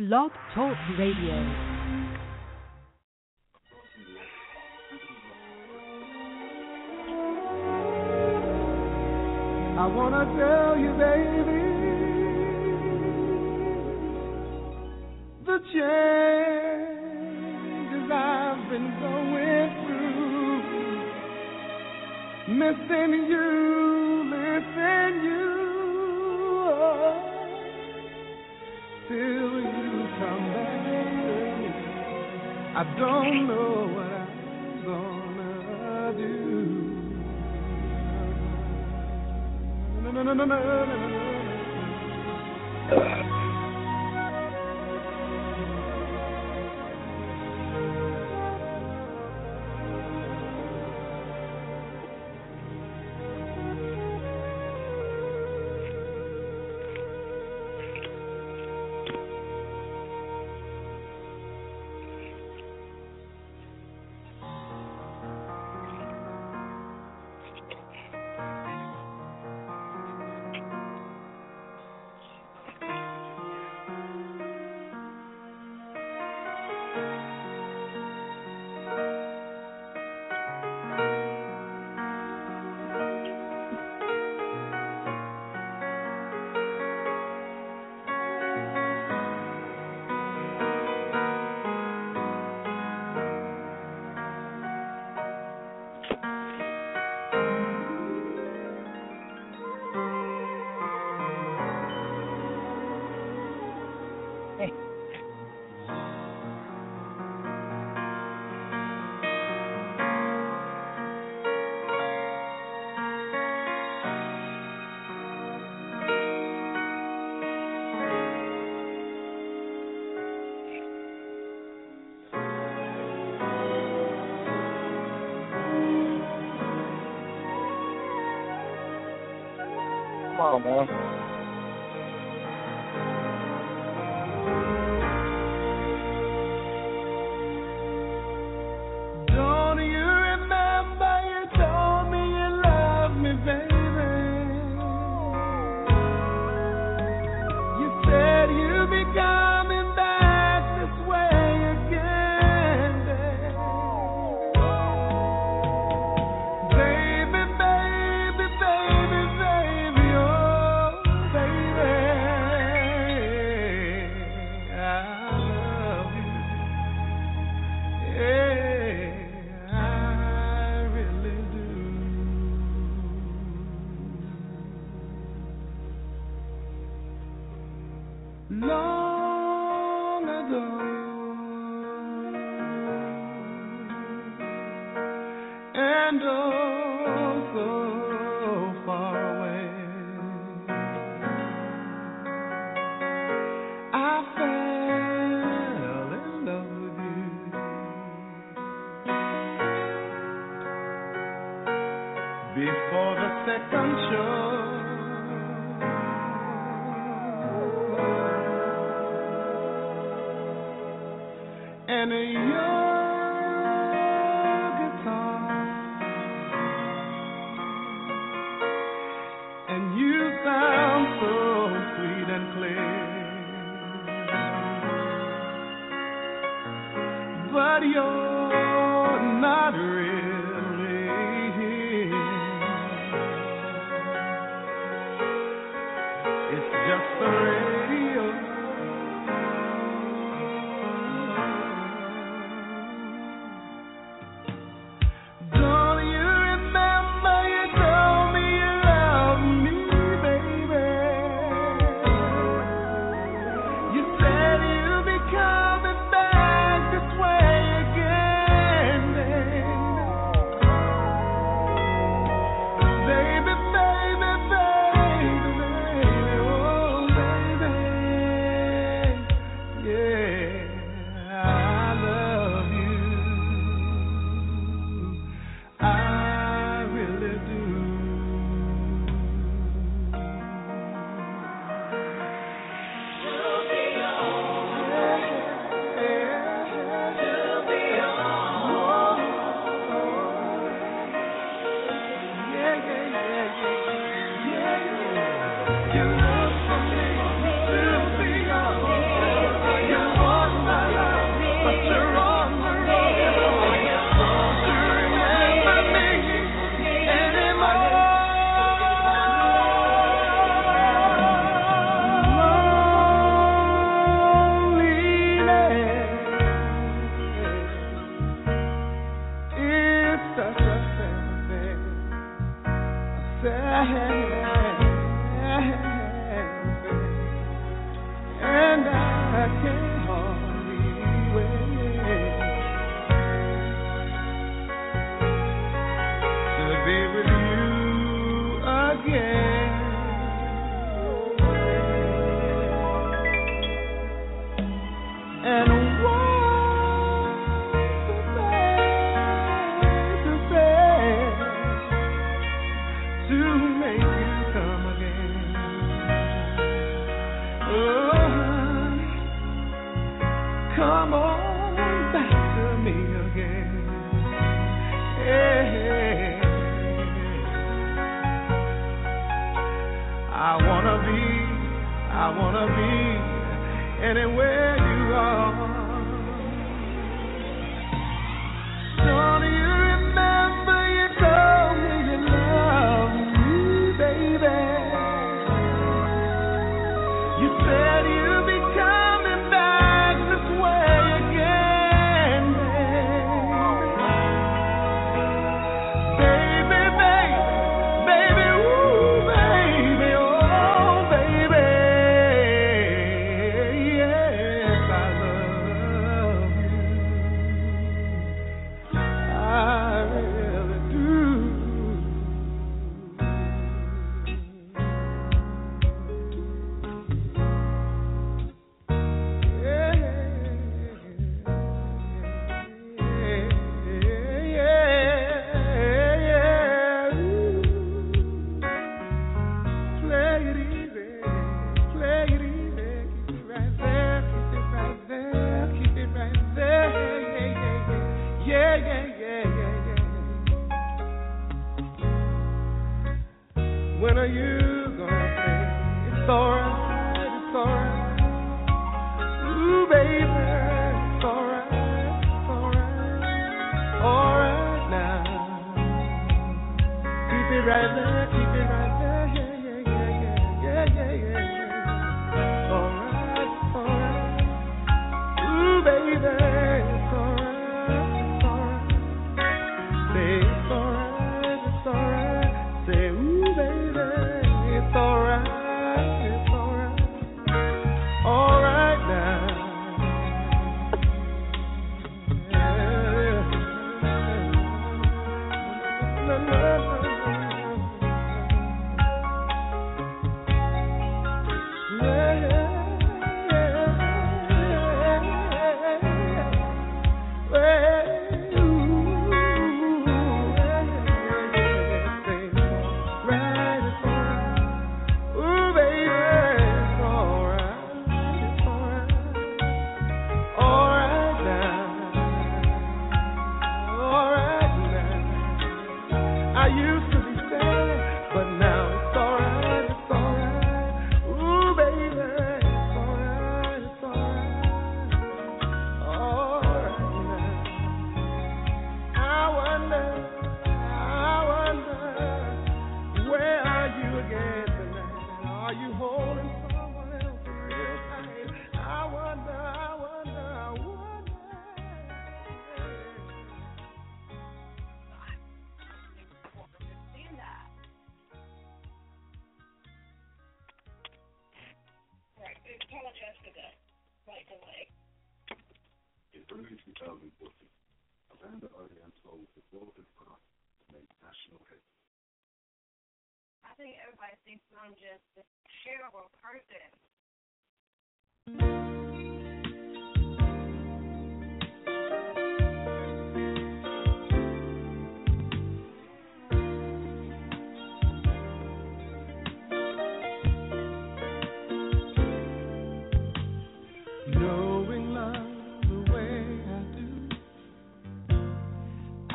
Blog Talk Radio. I wanna tell you, baby, the changes I've been going through, missing you. I don't know what I'm gonna do. No, no, no, no, no, no. no.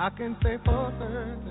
I can say for certain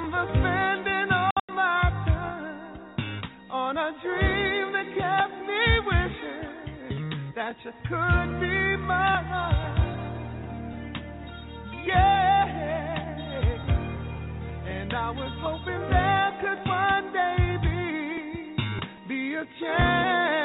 spending all my time on a dream that kept me wishing that you could be mine. Yeah, and I was hoping there could one day be be a chance.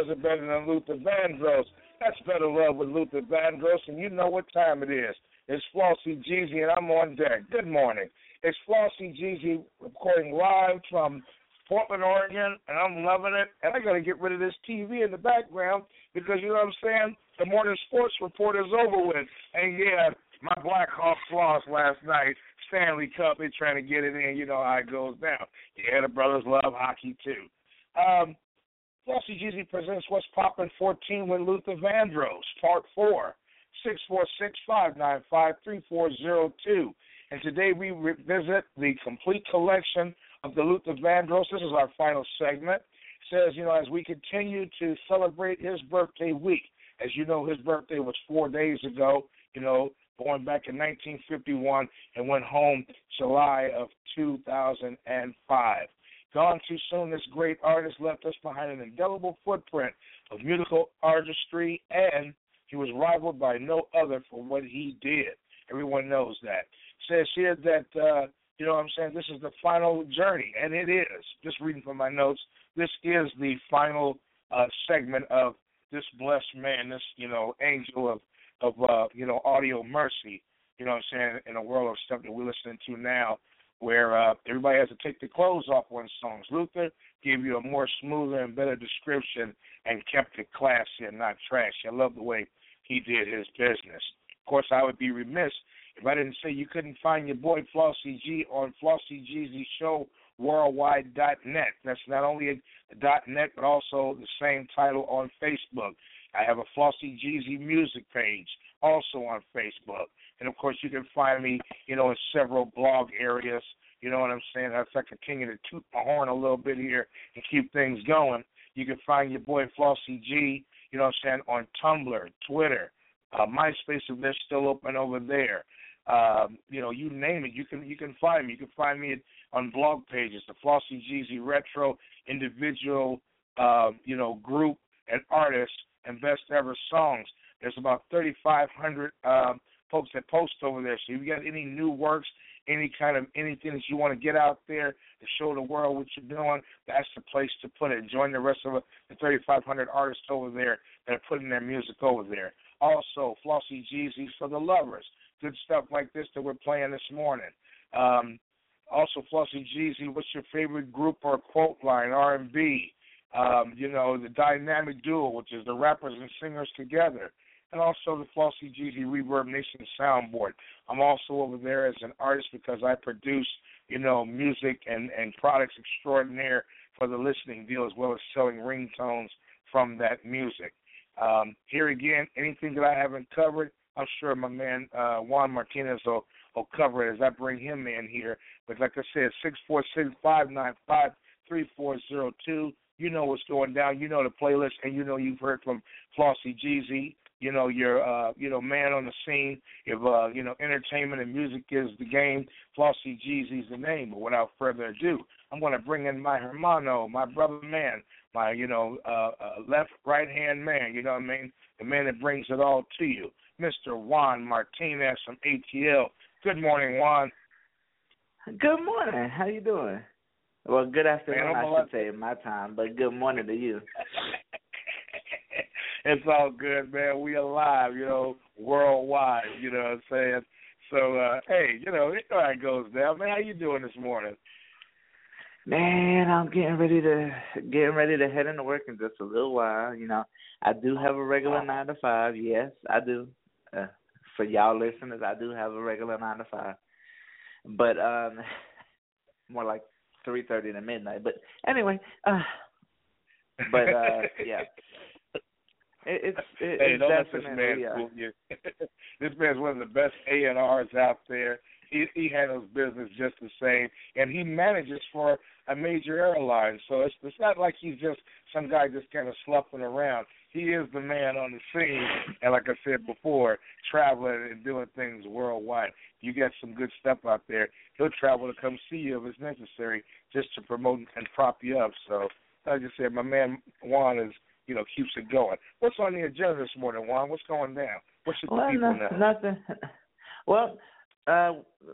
Does it better than Luther Vandross. That's Better Love with Luther Vandross, and you know what time it is. It's Flauxy Gz, and I'm on deck. Good morning. It's Flauxy Gz recording live from Portland, Oregon, and I'm loving it. And I got to get rid of this TV in the background because you know what I'm saying. The morning sports report is over with, and yeah, my Blackhawks lost last night. Stanley Cup, they're trying to get it in. You know how it goes down. Yeah, the brothers love hockey too. Um, Flauxy Gz presents What's Poppin' 14 with Luther Vandross, Part 4, 646-595-3402. And today we revisit the complete collection of the Luther Vandross. This is our final segment. It says, you know, as we continue to celebrate his birthday week, as you know, his birthday was four days ago, you know, born back in 1951 and went home July of 2005. Gone too soon, this great artist left us behind an indelible footprint of musical artistry, and he was rivaled by no other for what he did. Everyone knows that. Says here that, uh, you know what I'm saying, this is the final journey, and it is. Just reading from my notes, this is the final uh, segment of this blessed man, this, you know, angel of, of uh, you know, audio mercy, you know what I'm saying, in a world of stuff that we're listening to now where uh, everybody has to take their clothes off on songs. Luther gave you a more smoother and better description and kept it classy and not trashy. I love the way he did his business. Of course, I would be remiss if I didn't say you couldn't find your boy Flauxy G on Flauxy G's show worldwide.net. That's not only a .net but also the same title on Facebook. I have a Flauxy Gz music page also on Facebook. And of course, you can find me, you know, in several blog areas. You know what I'm saying? As I continue to toot my horn a little bit here and keep things going, you can find your boy Flauxy G, you know what I'm saying, on Tumblr, Twitter, uh, MySpace if they're still open over there. Um, you know, you name it, you can you can find me. You can find me on blog pages, the Flauxy Gz Retro individual, uh, you know, group and artists and best ever songs. There's about 3,500 um, folks that post over there. So if you got any new works, any kind of anything that you want to get out there to show the world what you're doing, that's the place to put it. Join the rest of the 3,500 artists over there that are putting their music over there. Also, Flauxy Gz for the lovers. Good stuff like this that we're playing this morning. Um, also, Flauxy Gz, what's your favorite group or quote line? R&B. Um, you know, the dynamic duo, which is the rappers and singers together and also the Flauxy Gz Reverb Nation soundboard. I'm also over there as an artist because I produce, you know, music and, and products extraordinaire for the listening deal as well as selling ringtones from that music. Um, here again, anything that I haven't covered, I'm sure my man uh, Juan Martinez will, will cover it as I bring him in here. But like I said, six four six five nine five three four zero two. You know what's going down. You know the playlist, and you know you've heard from Flauxy Gz you know, you're uh, you know, man on the scene. If uh, you know, entertainment and music is the game, Flauxy Gz's the name. But without further ado, I'm gonna bring in my hermano, my brother man, my, you know, uh, uh left right hand man, you know what I mean? The man that brings it all to you. Mr. Juan Martinez from ATL. Good morning, Juan. Good morning. How you doing? Well, good afternoon, man, I should say, my time, but good morning to you. it's all good, man. We alive, you know, worldwide. You know what I'm saying? So, uh, hey, you know, it how it goes down, man. How you doing this morning? Man, I'm getting ready to getting ready to head into work in just a little while. You know, I do have a regular nine to five. Yes, I do. Uh, for y'all listeners, I do have a regular nine to five, but um, more like three thirty to midnight. But anyway, uh, but uh, yeah. It, it's it, hey, it's don't definitely let this man yeah. fool you. this man's one of the best A and R's out there. He he handles business just the same, and he manages for a major airline. So it's it's not like he's just some guy just kind of sloughing around. He is the man on the scene, and like I said before, traveling and doing things worldwide. You get some good stuff out there. He'll travel to come see you if it's necessary, just to promote and prop you up. So, like I said, my man Juan is you know, keeps it going. What's on the agenda this morning, Juan? What's going down? What should well, the people no, know? Nothing. Well, uh,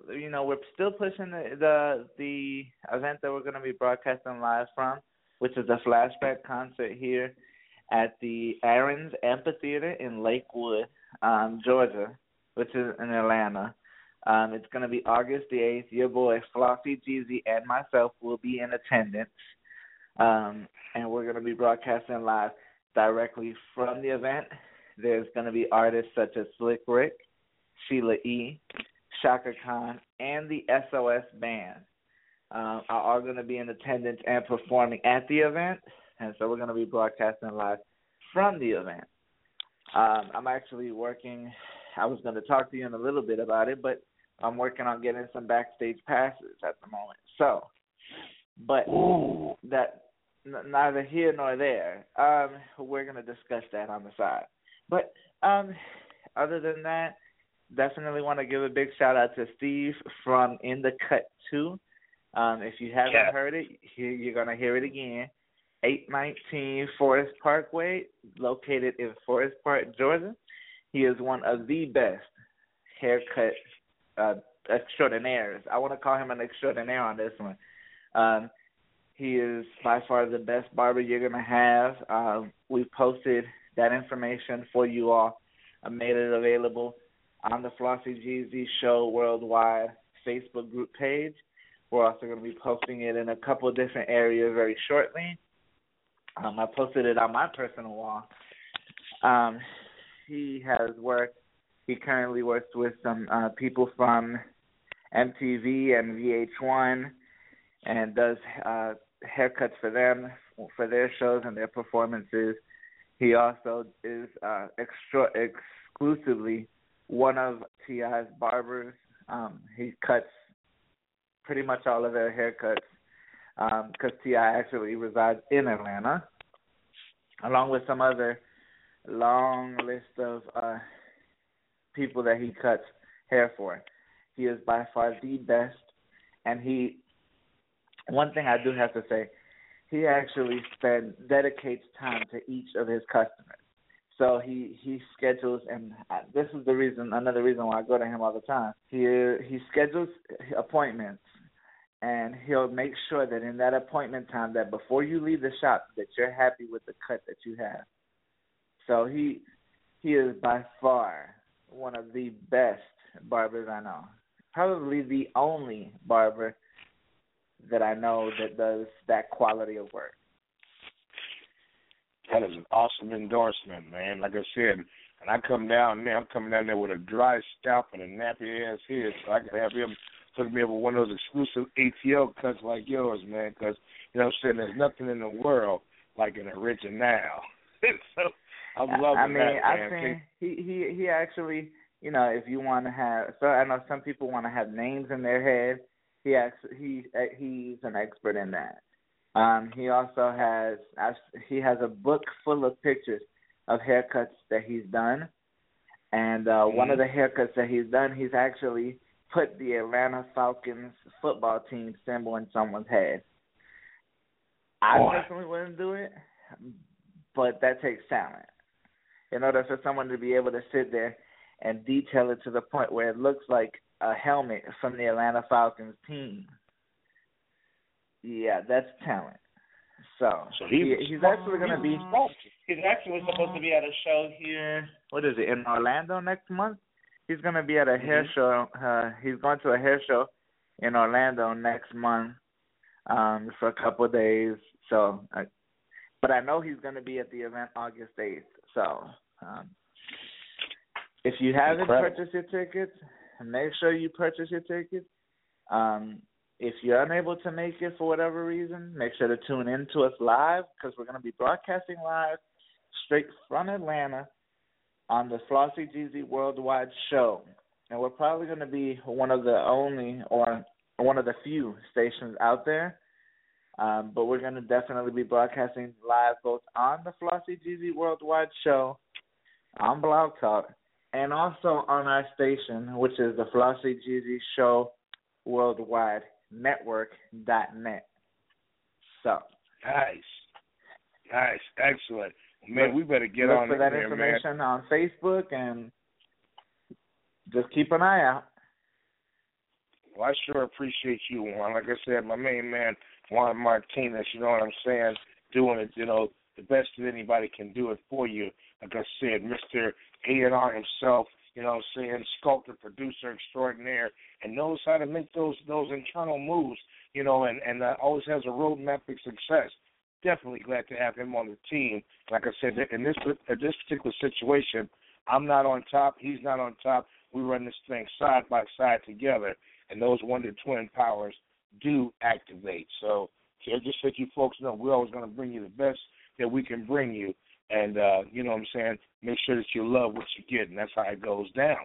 you know, we're still pushing the, the the event that we're going to be broadcasting live from. which is a flashback concert here at the Aaron's Amphitheater in Lakewood, um, Georgia, which is in Atlanta. Um, it's going to be August the 8th. Your boy, Flauxy, Gz, and myself will be in attendance. Um, and we're going to be broadcasting live directly from the event. There's going to be artists such as Slick Rick, Sheila E., Chaka Khan, and the SOS Band um, are all going to be in attendance and performing at the event. And so we're going to be broadcasting live from the event. Um, I'm actually working. I was going to talk to you in a little bit about it, but I'm working on getting some backstage passes at the moment. So, but Ooh. that n- neither here nor there. Um, we're going to discuss that on the side. But um, other than that, definitely want to give a big shout out to Steve from In the Cut Two. Um, if you haven't Yeah. heard it, you're gonna hear it again. 819 Forest Parkway, located in Forest Park, Georgia. He is one of the best haircut uh, extraordinaires. I want to call him an extraordinaire on this one. Um, he is by far the best barber you're gonna have. Um, we've posted that information for you all. I made it available on the Flauxy Gz Show Worldwide Facebook group page. We're also going to be posting it in a couple different areas very shortly. Um, I posted it on my personal wall. Um, he has worked. He currently works with some uh, people from MTV and VH1, and does uh, haircuts for them for their shows and their performances. He also is uh, extra exclusively one of T.I.'s barbers. Um, he cuts pretty much all of their haircuts because T.I. actually resides in Atlanta, along with some other long list of uh, people that he cuts hair for. He is by far the best, and he. One thing I do have to say, he actually spend dedicates time to each of his customers. So he he schedules, and this is the reason, another reason why I go to him all the time. He he schedules appointments, and he'll make sure that in that appointment time, that before you leave the shop, that you're happy with the cut that you have. So he he is by far one of the best barbers I know. Probably the only barber that I know that does that quality of work. That is an awesome endorsement, man. Like I said, and I come down there, I'm coming down there with a dry scalp and a nappy ass head, so I can have him hook me up with one of those exclusive ATL cuts like yours, man. Because you know, what I'm saying there's nothing in the world like an original. so I'm loving I mean, that, I man. think he he he actually, you know, if you want to have, so I know some people want to have names in their head. He actually he he's an expert in that. Um, he also has he has a book full of pictures of haircuts that he's done, and uh, one of the haircuts that he's done, he's actually put the Atlanta Falcons football team symbol in someone's head. I Boy. personally wouldn't do it, but that takes talent. In order for someone to be able to sit there and detail it to the point where it looks like a helmet from the Atlanta Falcons team. Yeah, that's talent. So, So he he, he's actually going to be. He's actually supposed to be at a show here. What is it in Orlando next month? He's going to be at a hair Mhm. show. Uh, he's going to a hair show in Orlando next month um, for a couple of days. So, uh, but I know he's going to be at the event August eighth. So, um, if you haven't Incredible. purchased your tickets, make sure you purchase your tickets. Um, if you're unable to make it for whatever reason, make sure to tune in to us live because we're going to be broadcasting live straight from Atlanta on the Flauxy Gz Worldwide Show. And we're probably going to be one of the only or one of the few stations out there. Um, but we're going to definitely be broadcasting live both on the Flauxy Gz Worldwide Show, on Blog Talk, and also on our station, which is the Flauxy Gz Show Worldwide Network.net. So, Nice. Nice. Excellent. Man, Look- we better get look on for that there, man. information on Facebook and just keep an eye out. Well, I sure appreciate you, Juan. Like I said, my main man, Juan Martinez, you know what I'm saying, doing it, you know, the best that anybody can do it for you. Like I said, Mr. A&R himself, you know what I'm saying, sculptor, producer extraordinaire, and knows how to make those those internal moves, you know, and, and uh, always has a roadmap for success. Definitely glad to have him on the team. Like I said, in this in this particular situation, I'm not on top, he's not on top. We run this thing side by side together, and those Wonder Twin powers do activate. So just so you folks know, we're always going to bring you the best that we can bring you. And, uh, you know what I'm saying? Make sure that you love what you get, and that's how it goes down.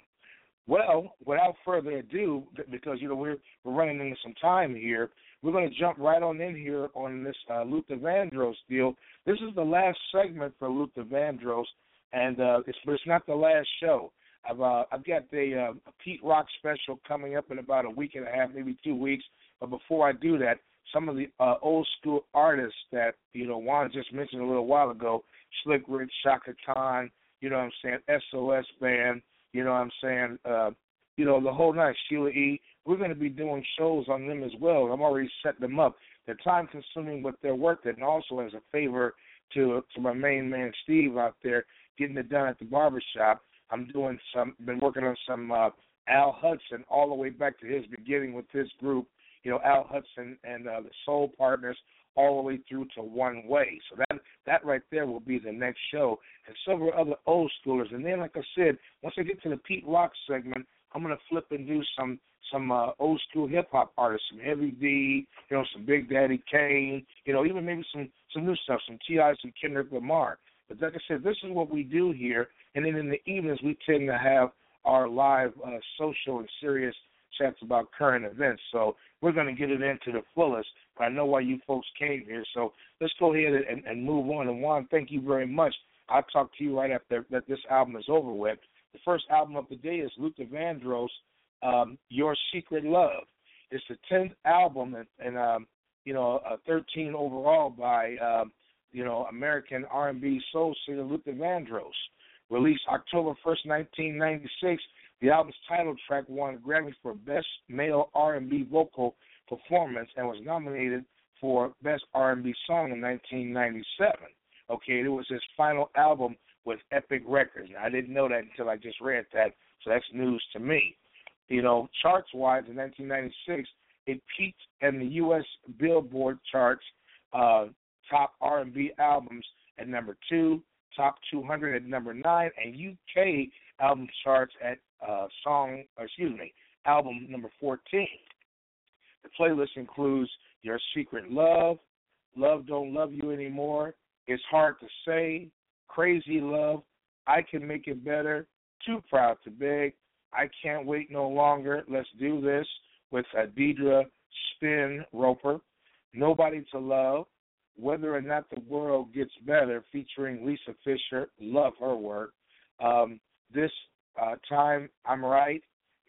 Well, without further ado, because, you know, we're, we're running into some time here, we're going to jump right on in here on this uh, Luther Vandross deal. This is the last segment for Luther Vandross, and uh, it's, but it's not the last show. I've uh, I've got the uh, Pete Rock special coming up in about a week and a half, maybe two weeks. But before I do that, some of the uh, old school artists that you know Juan just mentioned a little while ago, Slick Rick, Chaka Khan, you know what I'm saying, SOS Band, you know what I'm saying, uh, you know the whole night, Sheila E. We're going to be doing shows on them as well. I'm already setting them up. They're time consuming, but they're worth it. And also as a favor to to my main man Steve out there, getting it done at the barbershop. I'm doing some, been working on some uh, Al Hudson all the way back to his beginning with this group. You know, Al Hudson and uh, the Soul Partners all the way through to One Way. So that that right there will be the next show, and several other old schoolers. And then, like I said, once I get to the Pete Rock segment, I'm gonna flip and do some some uh, old school hip hop artists, some Heavy D, you know, some Big Daddy Kane, you know, even maybe some some new stuff, some T.I., some Kendrick Lamar. But like I said, this is what we do here. And then in the evenings, we tend to have our live uh, social and serious chats about current events. So we're going to get it into the fullest. I know why you folks came here. So let's go ahead and, and move on. And Juan, thank you very much. I'll talk to you right after that this album is over with. The first album of the day is Luther Vandross, um, Your Secret Love. It's the tenth album and, and um, you know, a 13 overall by um, you know, American R&B soul singer Luther Vandross. Released October 1st, 1996, the album's title track won a Grammy for Best Male R&B Vocal Performance and was nominated for Best R&B Song in 1997. Okay, it was his final album with Epic Records. Now, I didn't know that until I just read that, so that's news to me. You know, charts-wise, in 1996, it peaked in the U.S. Billboard charts uh, top R&B albums at number two, top 200 at number nine, and UK album charts at uh, song, excuse me, album number 14. The playlist includes Your Secret Love, Love Don't Love You Anymore, It's Hard to Say, Crazy Love, I Can Make It Better, Too Proud to Beg, I Can't Wait No Longer, Let's Do This with Deidre Spin Roper, Nobody to Love, whether or not the world gets better, featuring Lisa Fischer, Love her work. Um, this uh, time, I'm right.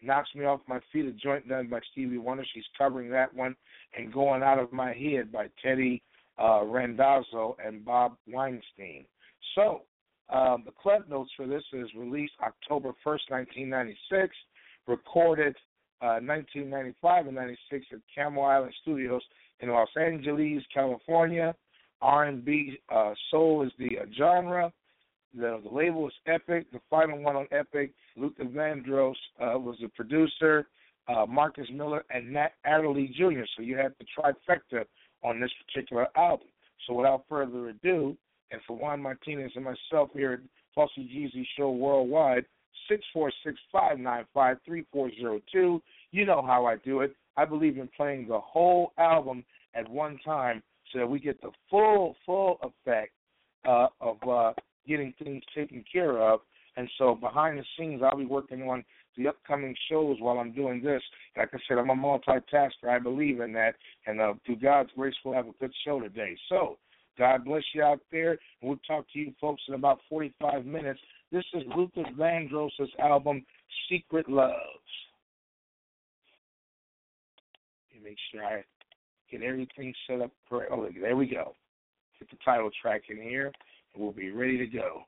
Knocks me off my feet. A joint done by Stevie Wonder. She's covering that one. And going out of my head by Teddy uh, Randazzo and Bob Weinstein. So, um, the club notes for this is released October 1st, 1996, recorded uh, 1995 and 96 at Camel Island Studios in Los Angeles, California. R&B uh, soul is the uh, genre. The, the label is Epic. The final one on Epic, Luther Vandross uh, was the producer. Uh, Marcus Miller and Nat Adderley Jr. So you have the trifecta on this particular album. So without further ado, and for Juan Martinez and myself here at Flauxy Gz Show Worldwide, six four six five nine five three four zero two. You know how I do it. I believe in playing the whole album at one time so that we get the full, full effect uh, of uh, getting things taken care of. And so behind the scenes, I'll be working on the upcoming shows while I'm doing this. Like I said, I'm a multitasker. I believe in that. And uh, through God's grace, we'll have a good show today. So God bless you out there. We'll talk to you folks in about 45 minutes. This is Luther Vandross's album, Secret Loves. Make sure I get everything set up correct. Oh, there we go. Get the title track in here, we'll be ready to go.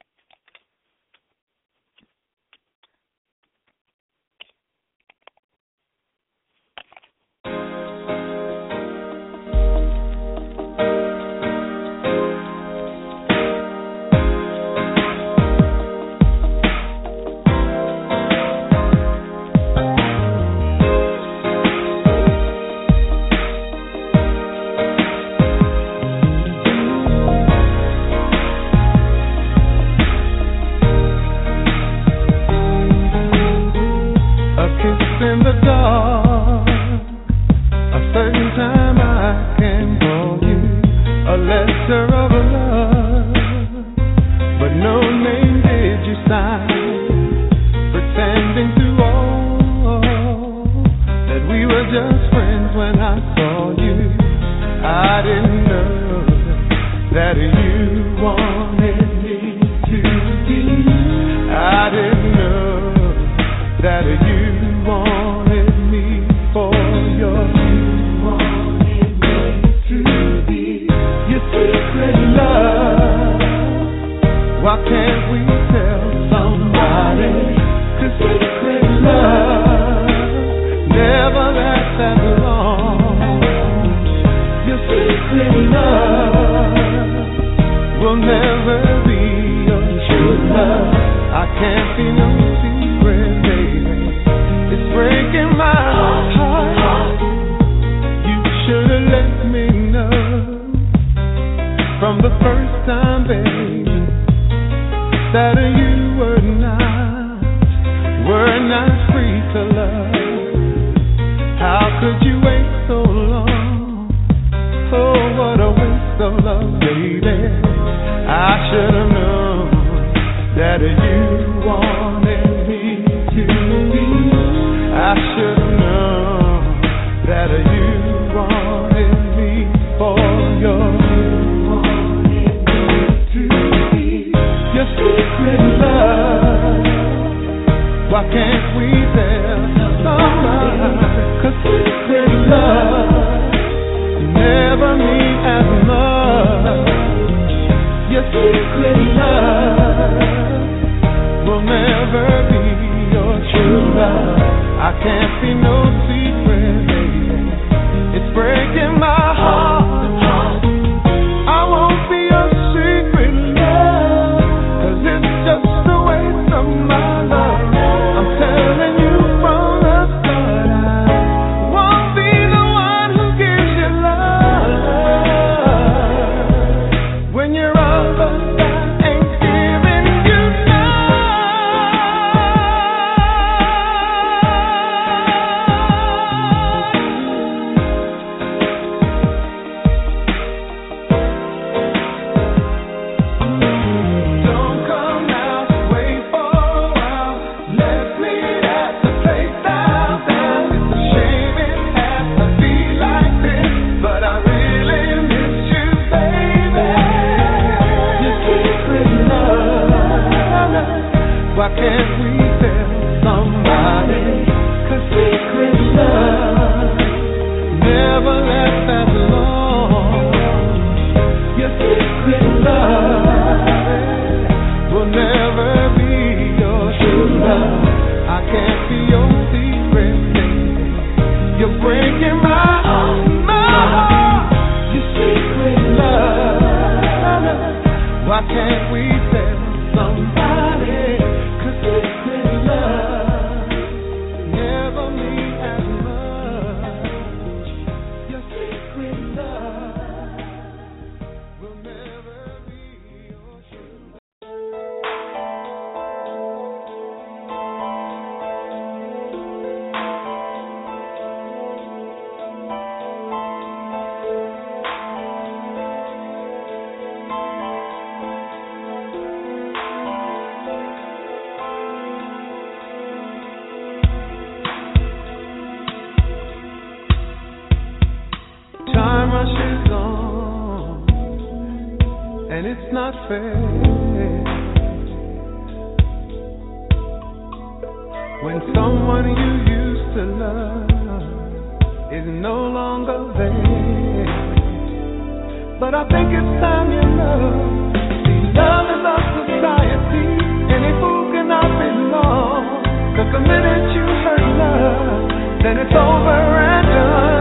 longer there. But I think it's time you know. See, love is our society, and it fool cannot be long. Cause the minute you hurt love, then it's over and done.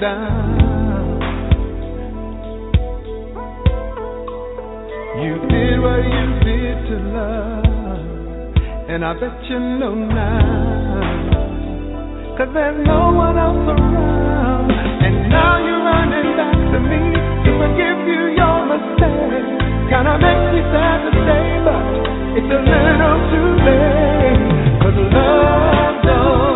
down. You did what you did to love, and I bet you know now. Cause there's no one else around, and now you're running back to me to forgive you your mistake. Kinda makes me sad to say, but it's a little too late. Cause love don't.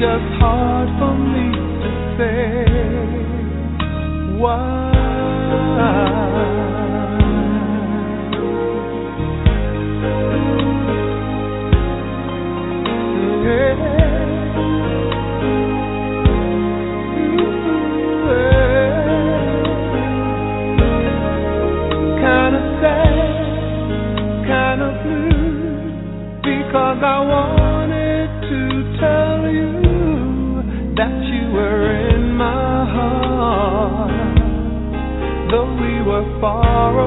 just hard for me to say why.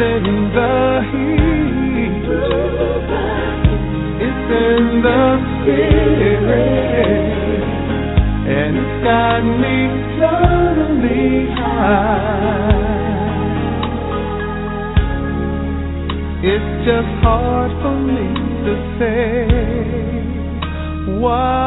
in the heat. It's in the spirit. And it's got me high. It's just hard for me to say why.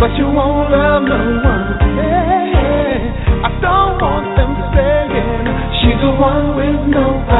but you won't love no one. Hey, I don't want them saying she's the one with no.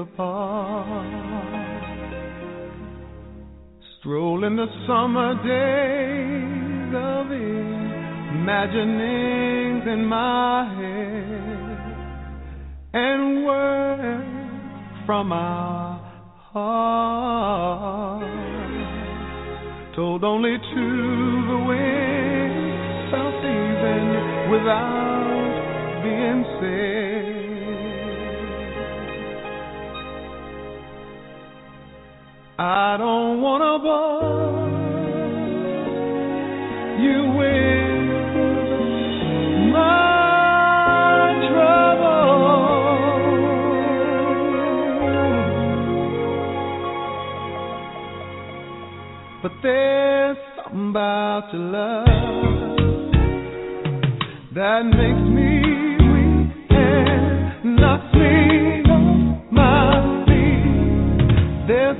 apart. Strolling the summer days of imaginings in my head and words from our hearts told only to the wind, south even without being said. I don't wanna bore you with my but there's something about your love that makes me weak and knocks me off my feet. There's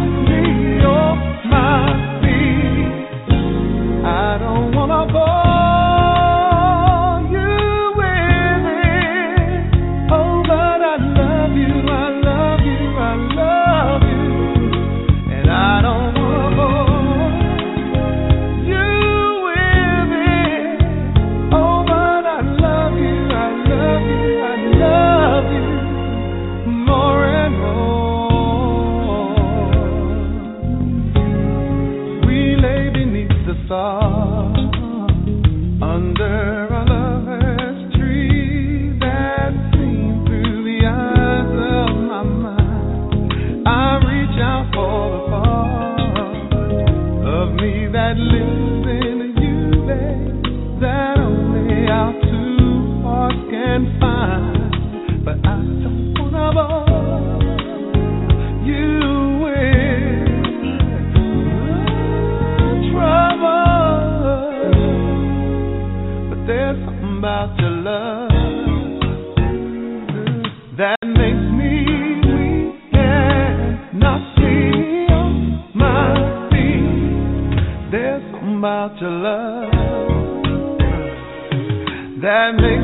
that makes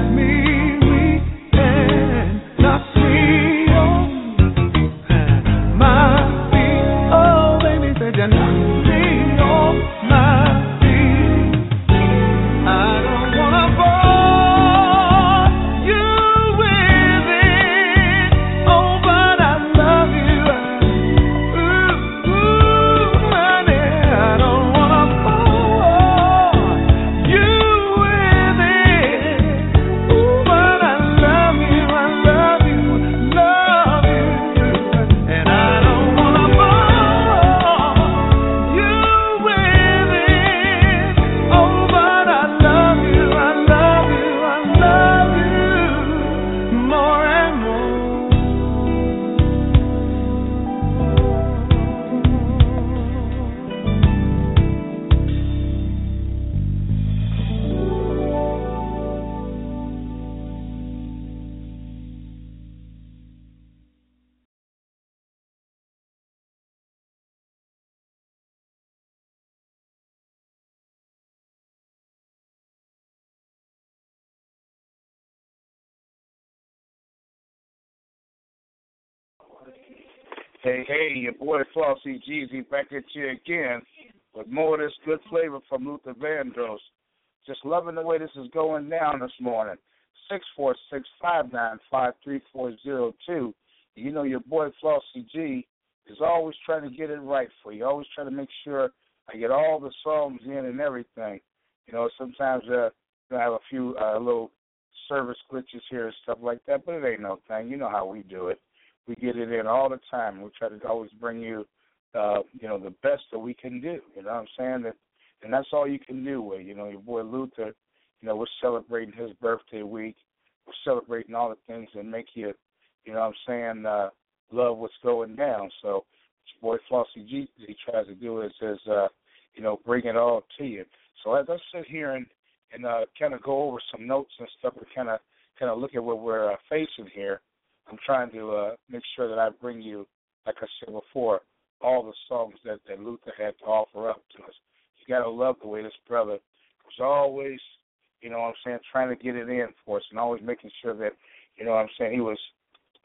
Hey, hey, your boy Flauxy Gz back at you again with more of this good flavor from Luther Vandross. Just loving the way this is going down this morning. Six four six five nine five three four zero two. You know your boy Flauxy G is always trying to get it right for you. Always trying to make sure I get all the songs in and everything. You know, sometimes uh, I have a few uh, little service glitches here and stuff like that, but it ain't no thing. You know how we do it. We get it in all the time. We try to always bring you, uh, you know, the best that we can do. You know what I'm saying? That, and that's all you can do with, you know, your boy Luther. You know, we're celebrating his birthday week. We're celebrating all the things that make you, you know what I'm saying, uh, love what's going down. So, boy Flauxy G, he tries to do is, is uh, you know, bring it all to you. So as I sit here and and uh, kind of go over some notes and stuff to kind of kind of look at what we're uh, facing here. I'm trying to uh, make sure that I bring you, like I said before, all the songs that, that Luther had to offer up to us. You got to love the way this brother was always, you know what I'm saying, trying to get it in for us and always making sure that, you know what I'm saying, he was,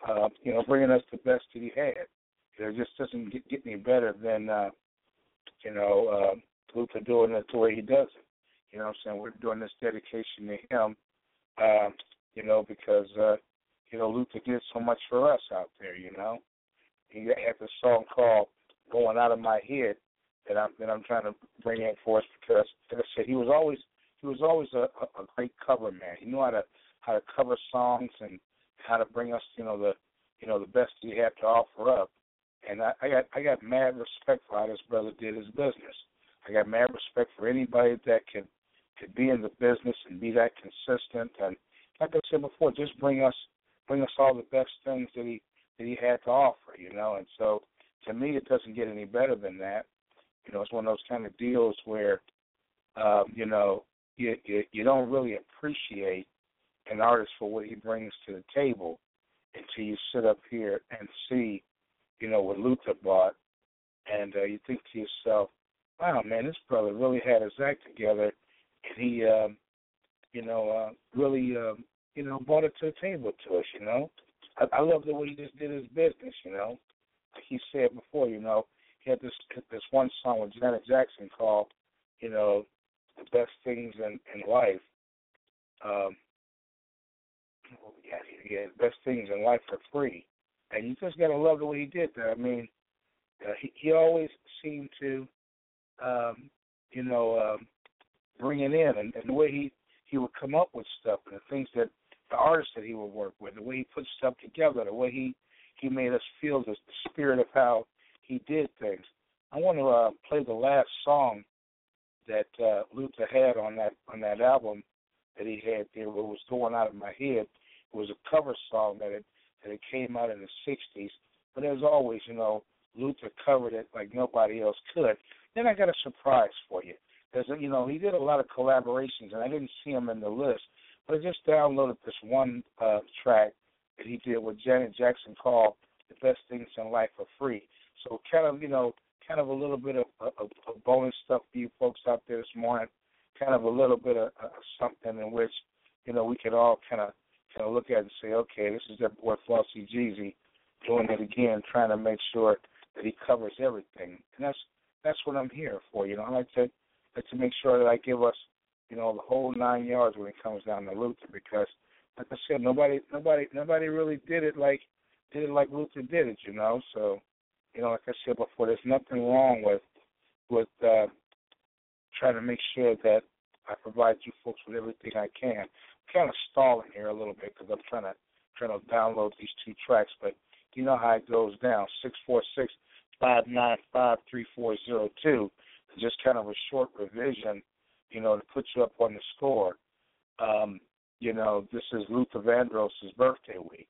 uh, you know, bringing us the best that he had. You know, it just doesn't get, get any better than, uh, you know, uh, Luther doing it the way he does it. You know what I'm saying? We're doing this dedication to him, uh, you know, because, uh, you know, Luther did so much for us out there, you know. He had this song called Going Out of My Head that I'm that I'm trying to bring in for us because like I said, he was always he was always a, a, a great cover man. He knew how to how to cover songs and how to bring us, you know, the you know, the best he had to offer up. And I, I got I got mad respect for how this brother did his business. I got mad respect for anybody that can to be in the business and be that consistent and like I said before, just bring us bring us all the best things that he that he had to offer, you know. And so to me it doesn't get any better than that. You know, it's one of those kind of deals where um, you know, you, you you don't really appreciate an artist for what he brings to the table until you sit up here and see, you know, what Luther bought and uh, you think to yourself, Wow man, this brother really had his act together and he, um, you know, uh, really, um, you know, brought it to the table to us. You know, I, I love the way he just did his business. You know, like he said before, you know, he had this this one song with Janet Jackson called, you know, the best things in in life. Um, yeah, yeah, best things in life are free, and you just gotta love the way he did that. I mean, uh, he he always seemed to, um, you know, um, bring it in, and, and the way he he would come up with stuff, and the things that the artists that he would work with, the way he put stuff together, the way he he made us feel the, the spirit of how he did things. I want to uh, play the last song that uh, Luther had on that on that album that he had there. What was going out of my head it was a cover song that it that it came out in the '60s. But as always, you know, Luther covered it like nobody else could. Then I got a surprise for you. A, you know, he did a lot of collaborations, and I didn't see him in the list, but I just downloaded this one uh, track that he did with Janet Jackson called "The Best Things in Life Are Free." So kind of, you know, kind of a little bit of, of, of bonus stuff for you folks out there this morning. Kind of a little bit of uh, something in which, you know, we could all kind of kind of look at and say, okay, this is that boy Flauxy Gz doing it again, trying to make sure that he covers everything, and that's that's what I'm here for. You know, I like to like to make sure that I give us, you know, the whole nine yards when it comes down to Luther because like I said, nobody nobody nobody really did it like did it like Luther did it, you know. So, you know, like I said before, there's nothing wrong with with uh trying to make sure that I provide you folks with everything I can. I'm kind of stalling here a little bit because I'm trying to trying to download these two tracks, but you know how it goes down. Six four six five nine five three four zero two just kind of a short revision, you know, to put you up on the score. Um, you know, this is Luther Vandross's birthday week,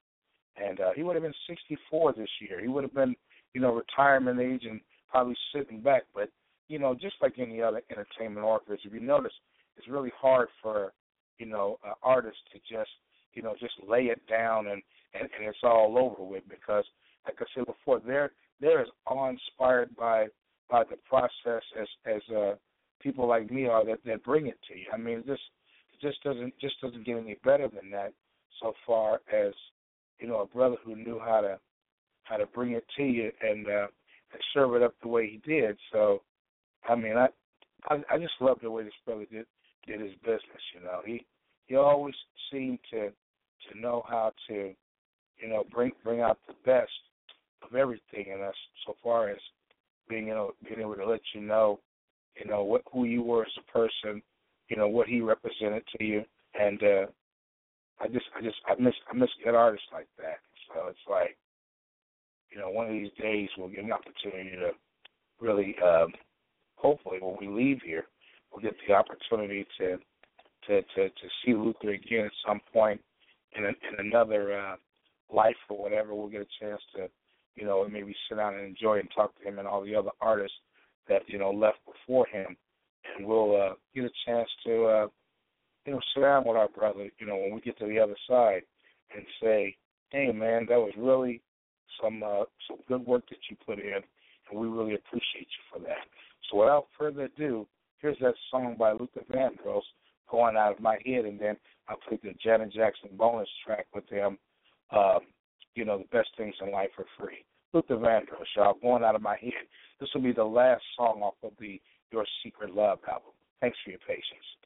and uh, he would have been 64 this year. He would have been, you know, retirement age and probably sitting back. But you know, just like any other entertainment artist, if you notice, it's really hard for you know uh, artists to just you know just lay it down and, and and it's all over with because, like I said before, they're they're as awe inspired by by the process as as uh, people like me are that, that bring it to you. I mean, this just doesn't just doesn't get any better than that so far as you know a brother who knew how to how to bring it to you and uh, serve it up the way he did. So, I mean, I I, I just love the way this brother did did his business. You know, he he always seemed to to know how to, you know, bring bring out the best of everything in us. So far as being you know being able to let you know, you know what who you were as a person, you know what he represented to you, and uh I just I just I miss I miss good artists like that. So it's like, you know, one of these days we'll get an opportunity to really, um, hopefully, when we leave here, we'll get the opportunity to to to to see Luther again at some point in a, in another uh, life or whatever. We'll get a chance to, you know, maybe sit down and enjoy and talk to him and all the other artists that you know left before him, and we'll uh, get a chance to. Uh, you know, sit down with our brother, you know, when we get to the other side and say, Hey man, that was really some uh some good work that you put in and we really appreciate you for that. So without further ado, here's that song by Luther Vandross going out of my head and then I'll play the Janet Jackson bonus track with them, um, you know, the best things in life are free. Luther Vandross, y'all, going out of my head. This will be the last song off of the Your Secret Love album. Thanks for your patience.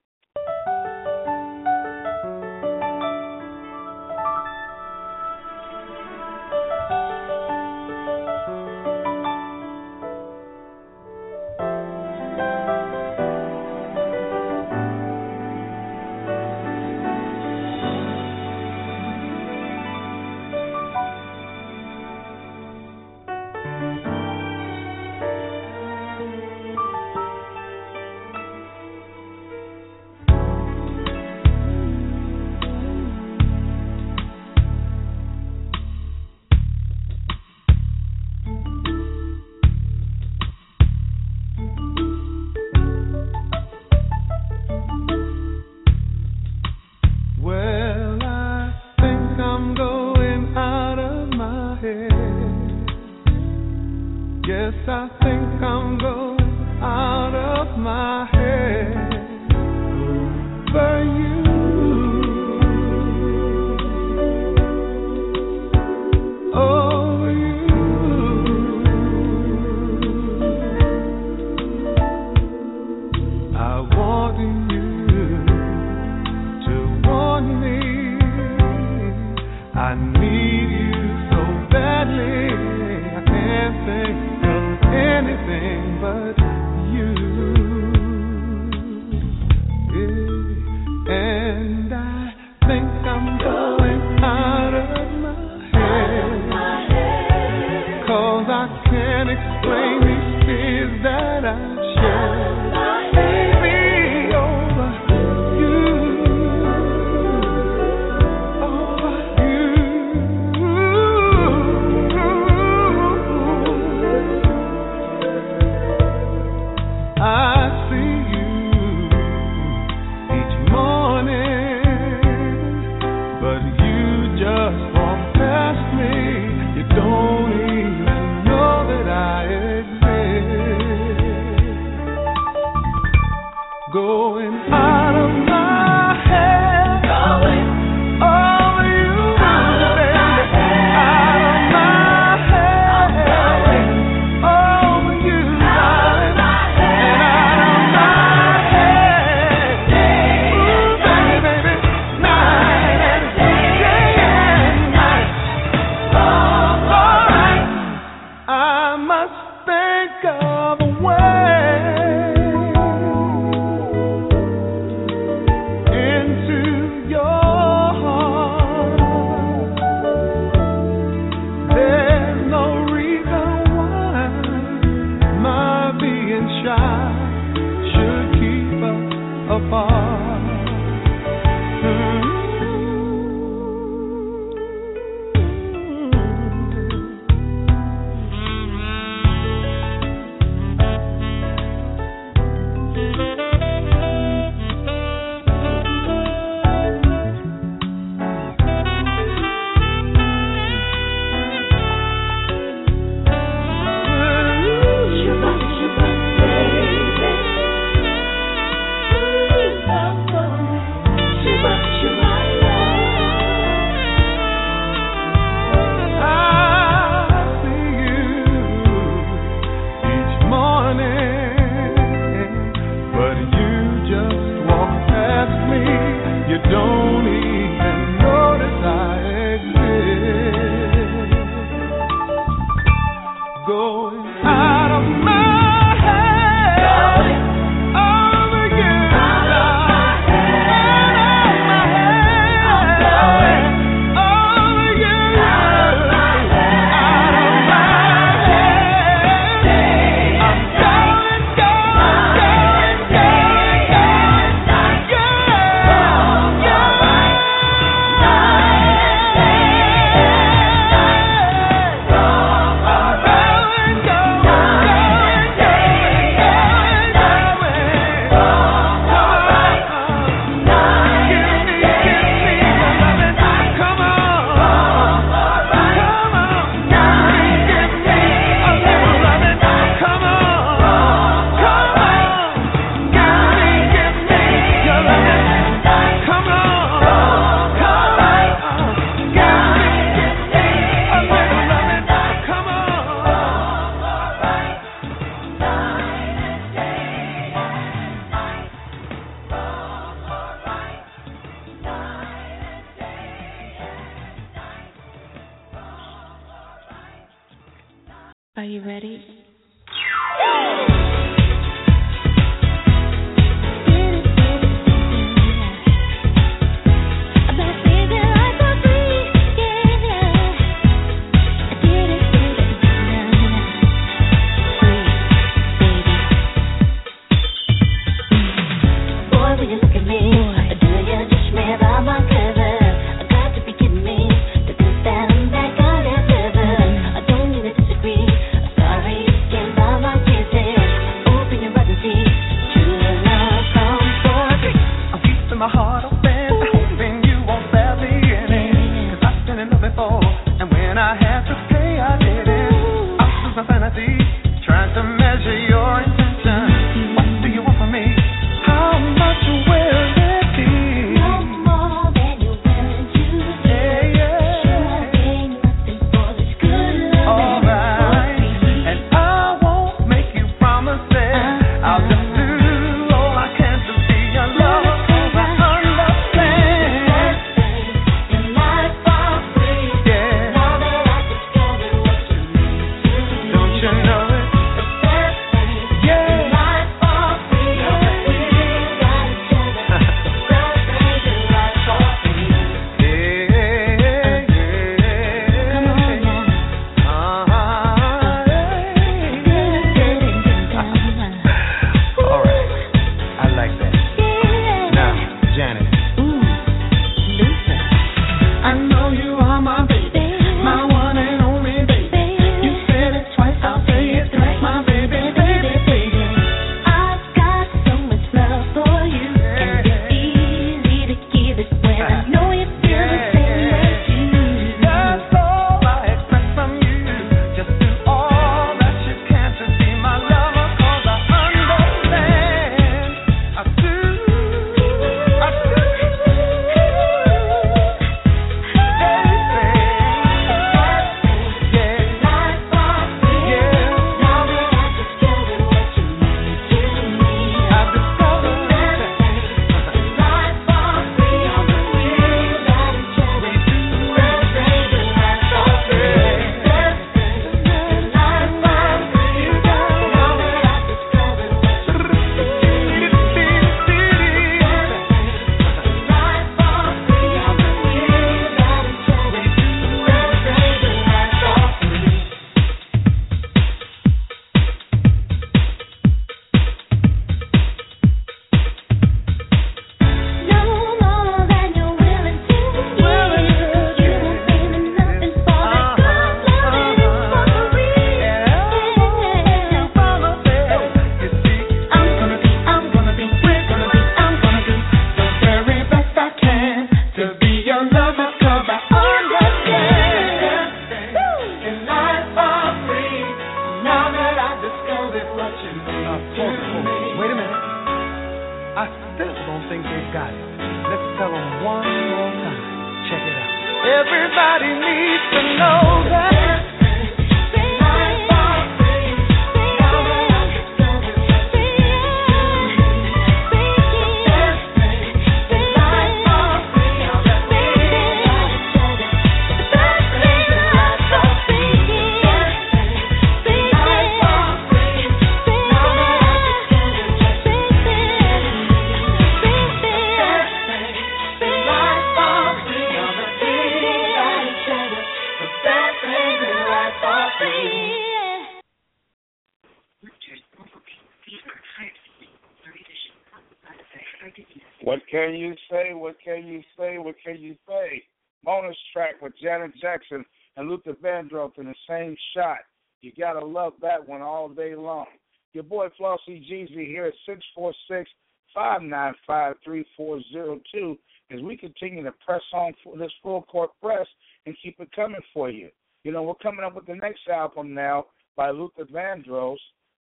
Janet Jackson and Luther Vandross in the same shot. You gotta love that one all day long. Your boy Flauxy Gz here at six four six five nine five three four zero two as we continue to press on for this full court press and keep it coming for you. You know, we're coming up with the next album now by Luther Vandross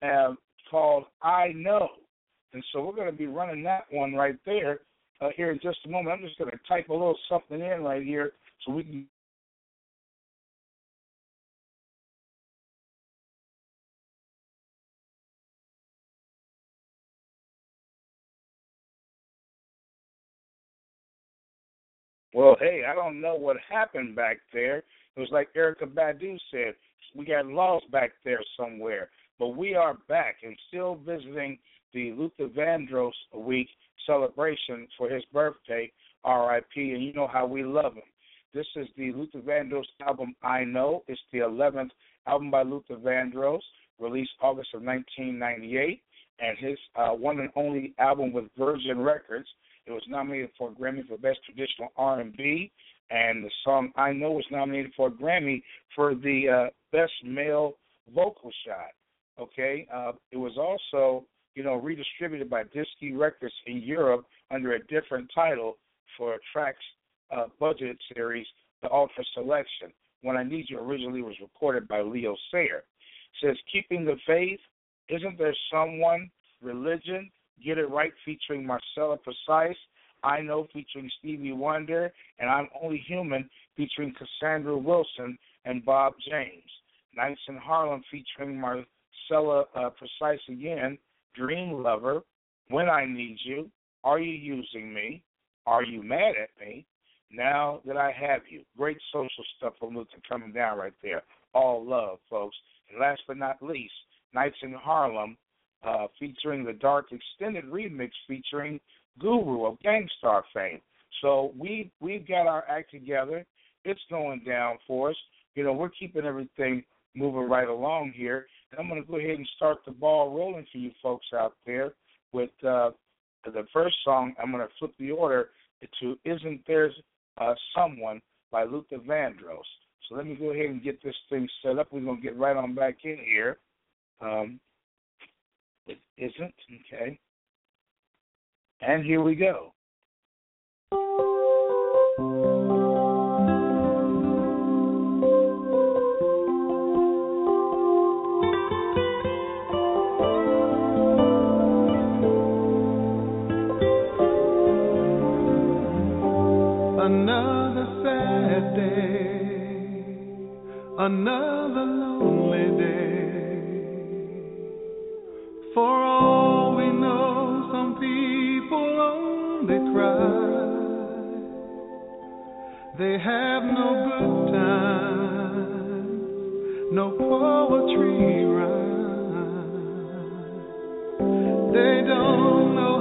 uh, called I Know. And so we're going to be running that one right there uh, here in just a moment. I'm just going to type a little something in right here so we can Well, hey, I don't know what happened back there. It was like Erykah Badu said, we got lost back there somewhere. But we are back and still visiting the Luther Vandross week celebration for his birthday, RIP, and you know how we love him. This is the Luther Vandross album I Know. It's the 11th album by Luther Vandross, released August of 1998, and his uh, one and only album with Virgin Records. It was nominated for a Grammy for Best Traditional R&B, and the song I Know was nominated for a Grammy for the uh, Best Male Vocal Shot. Okay, uh, it was also you know redistributed by Disky Records in Europe under a different title for tracks uh, budget series, The Ultra Selection. When I Need You originally was recorded by Leo Sayer. It says keeping the faith. Isn't there someone? Religion. Get It Right featuring Marcella Precise. I Know featuring Stevie Wonder, and I'm Only Human featuring Cassandra Wilson and Bob James. Nights in Harlem featuring Marcella uh, Precise again, Dream Lover, When I Need You, Are You Using Me, Are You Mad at Me, Now That I Have You. Great social stuff from Luther coming down right there. All love, folks. And last but not least, Nights in Harlem uh, featuring the Dark Extended remix featuring Guru of Gang Starr fame. So we we've got our act together. It's going down for us. You know, we're keeping everything moving right along here. And I'm going to go ahead and start the ball rolling for you folks out there with uh, the first song. I'm going to flip the order to "Isn't There uh, Someone" by Luther Vandross. So let me go ahead and get this thing set up. We're going to get right on back in here. Um, it isn't okay. And here we go. Another sad day, another lonely day. For all we know, some people only cry. They have no good times, no poetry rhyme. They don't know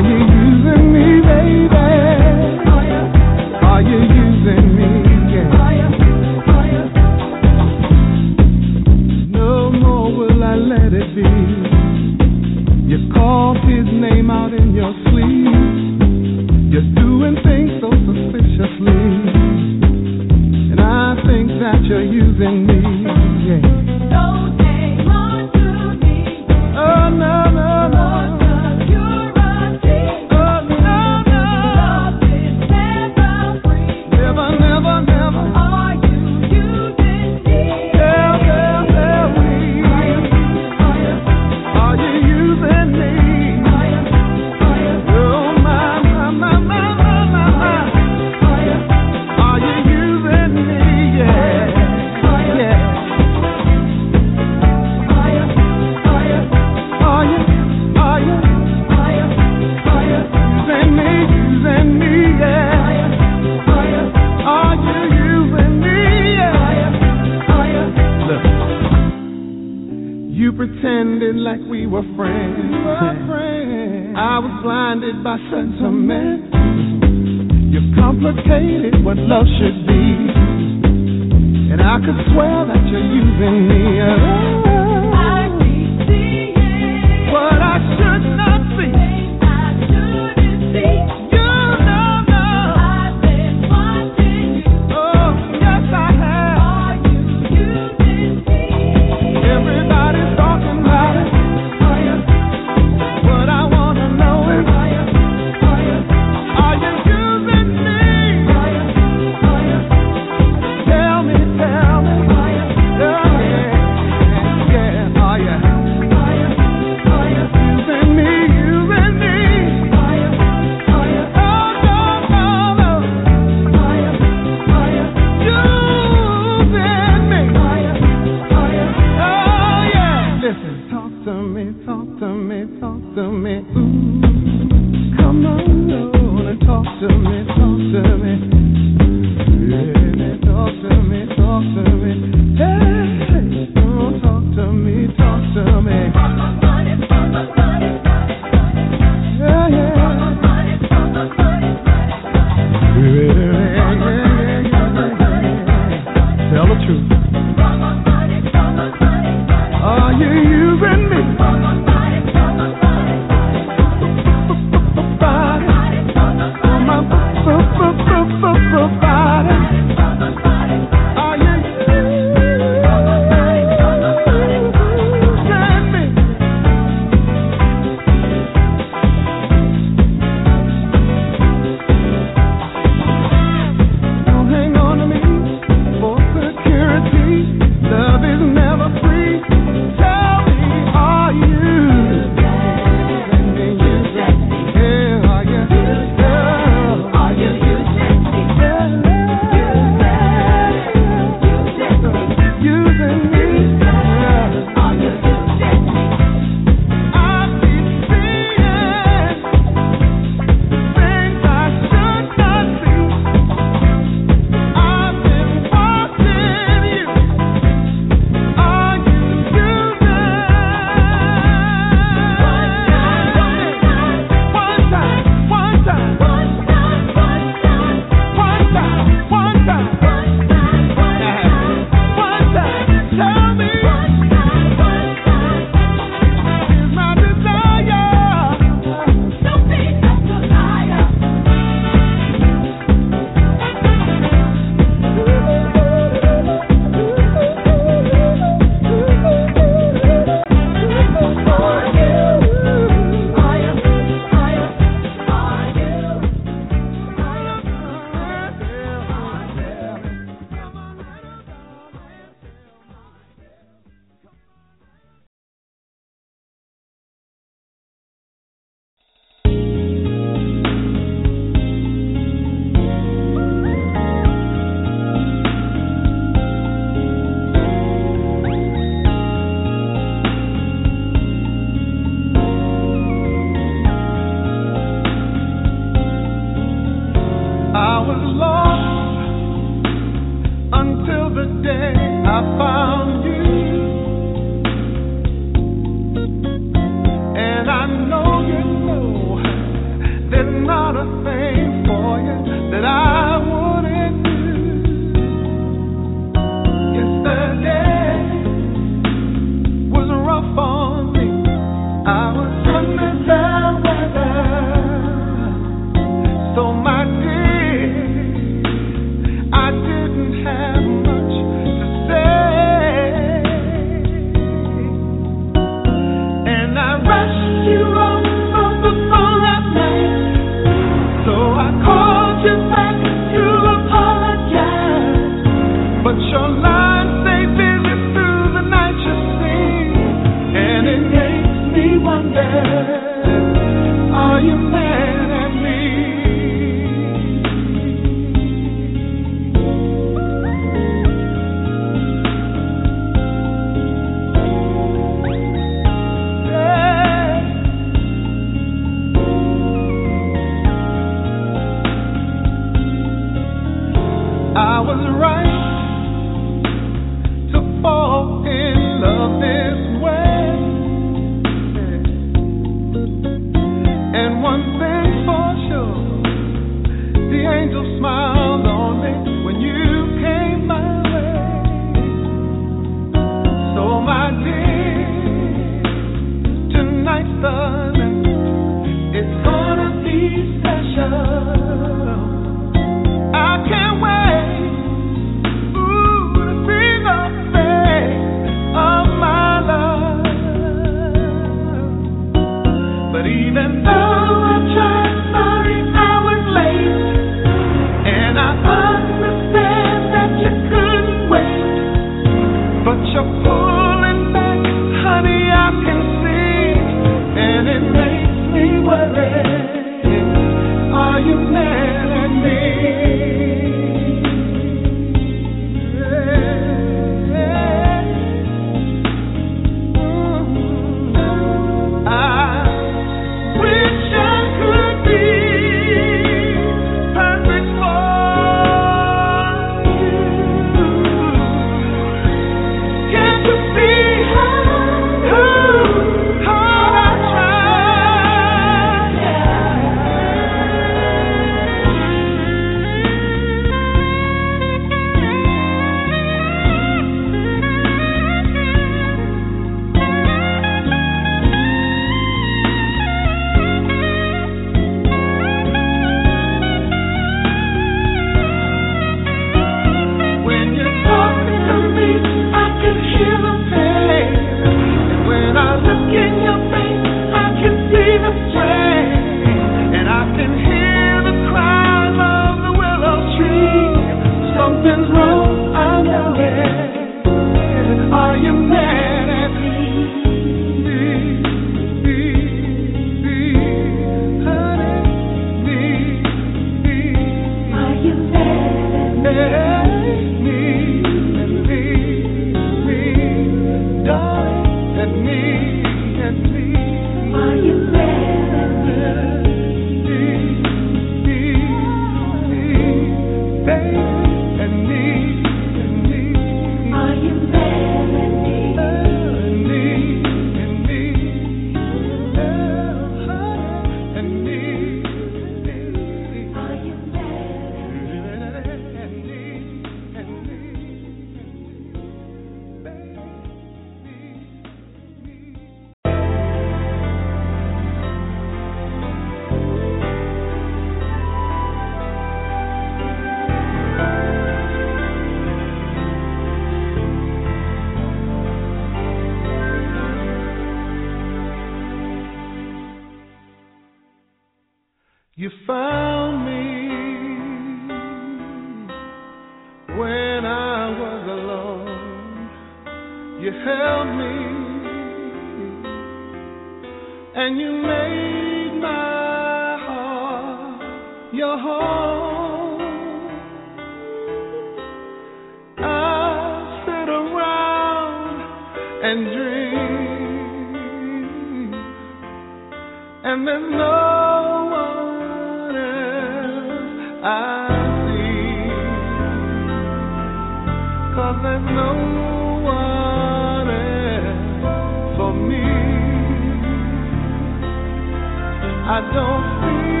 I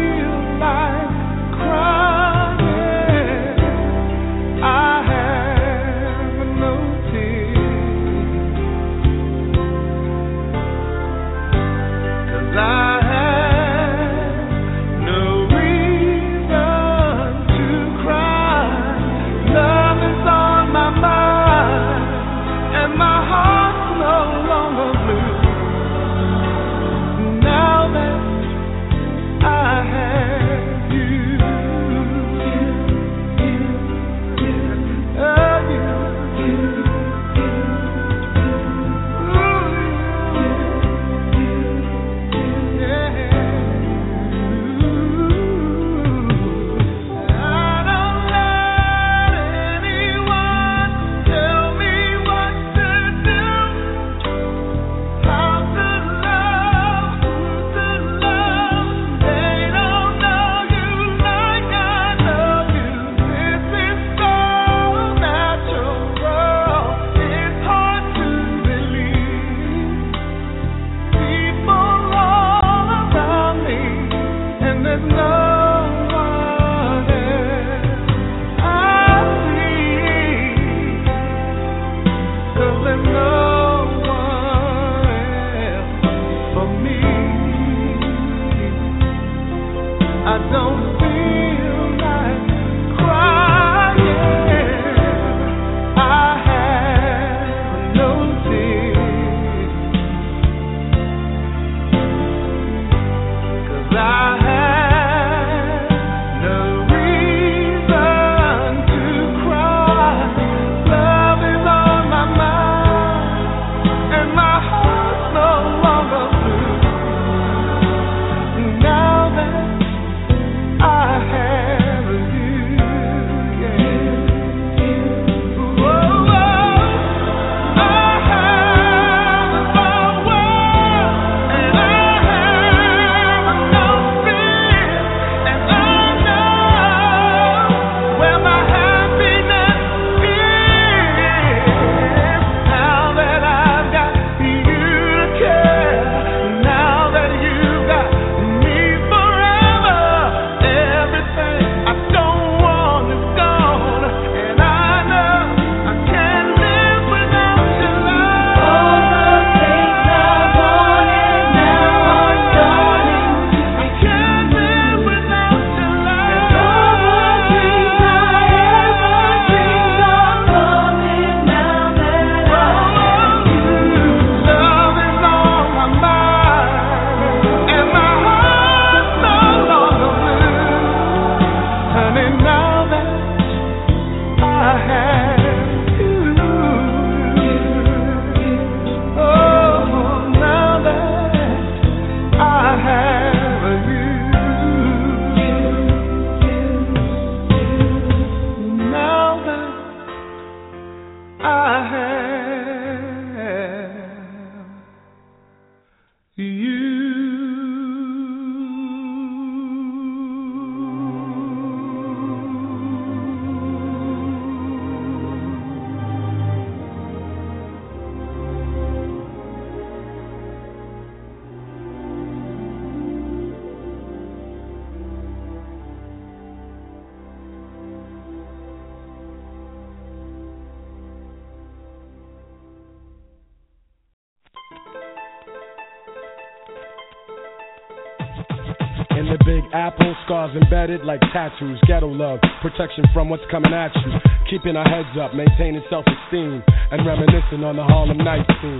scars embedded like tattoos. Ghetto love, protection from what's coming at you. Keeping our heads up, maintaining self esteem, and reminiscing on the Harlem night scene.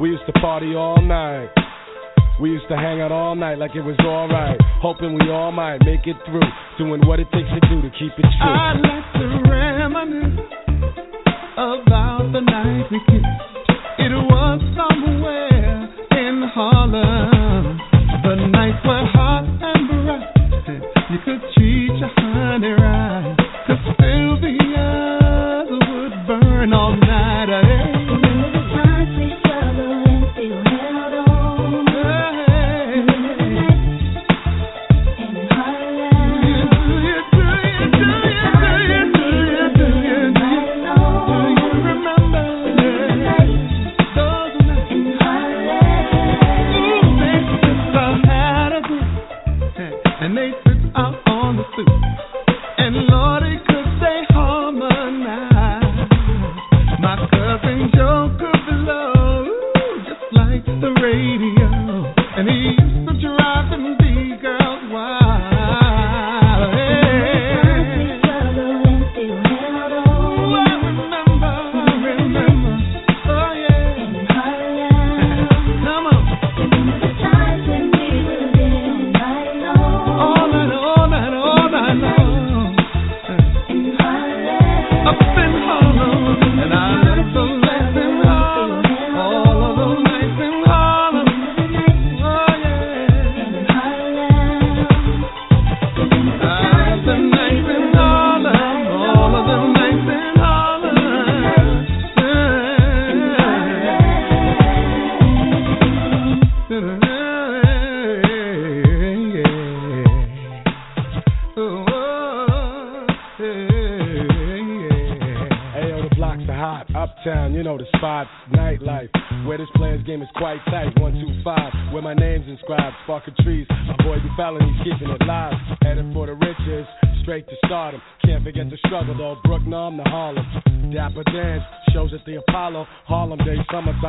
We used to party all night. We used to hang out all night like it was alright. Hoping we all might make it through. Doing what it takes to do to keep it true. I'd like to reminisce about the night we kissed. It was somewhere in Harlem. The nights were hot and bright. You could treat your honey right.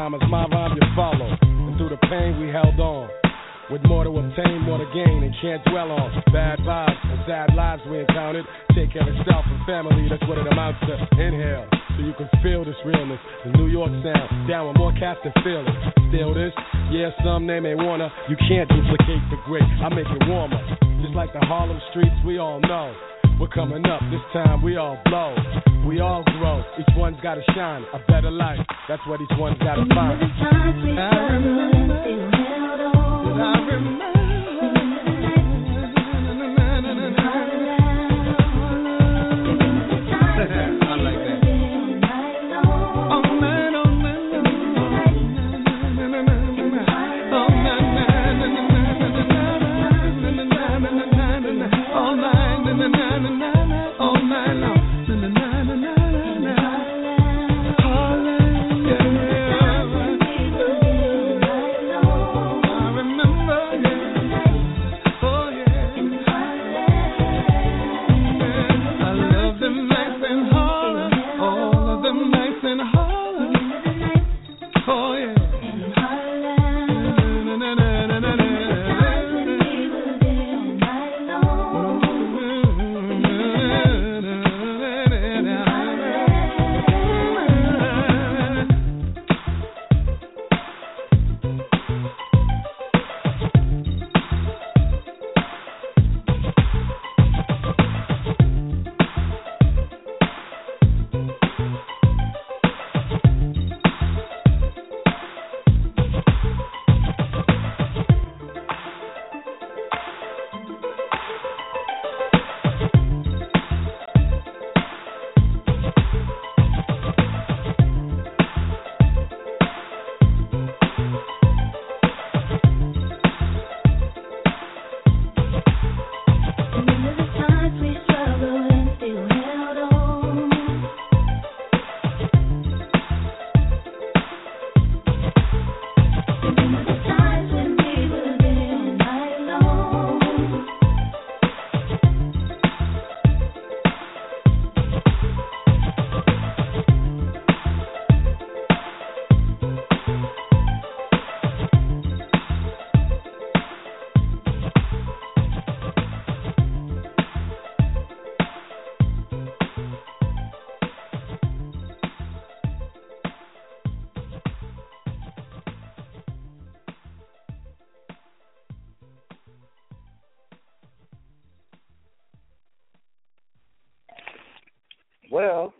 Summertime is my rhyme you follow. And through the pain, we held on. With more to obtain, more to gain, and can't dwell on bad vibes and sad lives we encountered. Take care of self and family, that's what it amounts to. Inhale, so you can feel this realness. The New York sound, down with more cats than feel it. Still this, yeah, some they may wanna. You can't duplicate the great, I make it warmer. Just like the Harlem streets, we all know. We're coming up, this time we all blow. We all grow, each one's gotta shine. A better life, that's what each one's gotta find. Ah. I remember. I remember.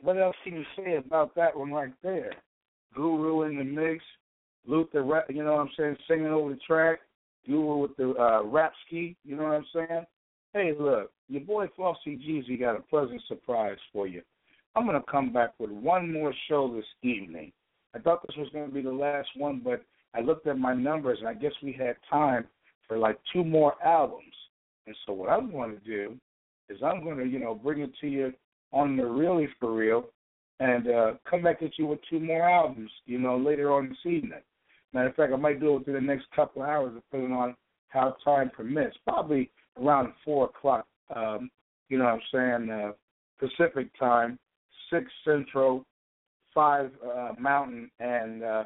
What else can you say about that one right there? Guru in the mix, Luther, you know what I'm saying, singing over the track, Guru with the uh, rap ski, you know what I'm saying? Hey, look, your boy Flauxy Gz got a pleasant surprise for you. I'm going to come back with one more show this evening. I thought this was going to be the last one, but I looked at my numbers and I guess we had time for like two more albums. And so what I'm going to do is I'm going to, you know, bring it to you on the really for real and uh, come back at you with two more albums, you know, later on this evening. Matter of fact, I might do it within the next couple of hours, depending on how time permits. Probably around four o'clock. Um, you know what I'm saying? Uh, Pacific time, six Central, five uh, Mountain, and uh,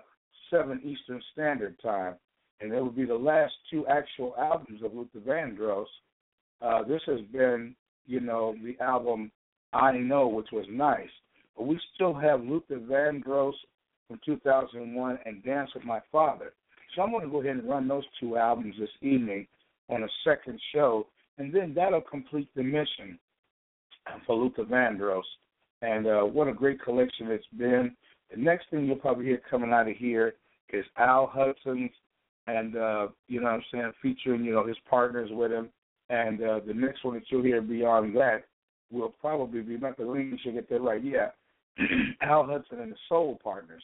seven Eastern Standard Time. And it will be the last two actual albums of Luther Vandross. Uh, this has been, you know, the album I Know, which was nice. But we still have Luther Vandross from 2001 and Dance with My Father. So I'm going to go ahead and run those two albums this evening on a second show, and then that'll complete the mission for Luther Vandross. And uh, what a great collection it's been. The next thing you'll probably hear coming out of here is Al Hudson's, and uh, you know what I'm saying, featuring you know his partners with him. And uh, the next one that you'll hear beyond that will probably be not the lead. Should get that right. Yeah, Al Hudson and the Soul Partners,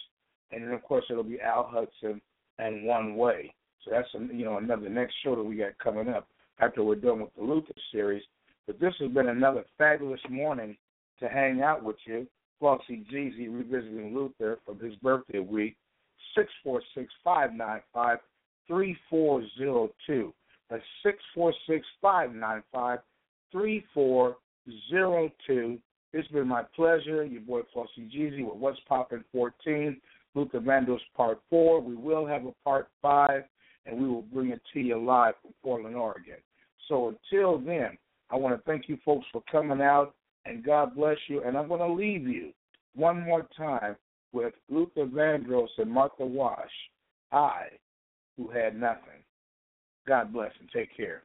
and then of course it'll be Al Hudson and One Way. So that's you know another next show that we got coming up after we're done with the Luther series. But this has been another fabulous morning to hang out with you. Flauxy Gz revisiting Luther from his birthday week. Six four six five nine five three four zero two. That's six four six five nine five three four zero two. It's been my pleasure. Your boy Flauxy Gz with What's Poppin' 14, Luther Vandross Part 4. We will have a Part 5, and we will bring it to you live from Portland, Oregon. So until then, I want to thank you folks for coming out, and God bless you. And I'm going to leave you one more time with Luther Vandross and Martha Wash. I, who had nothing. God bless and take care.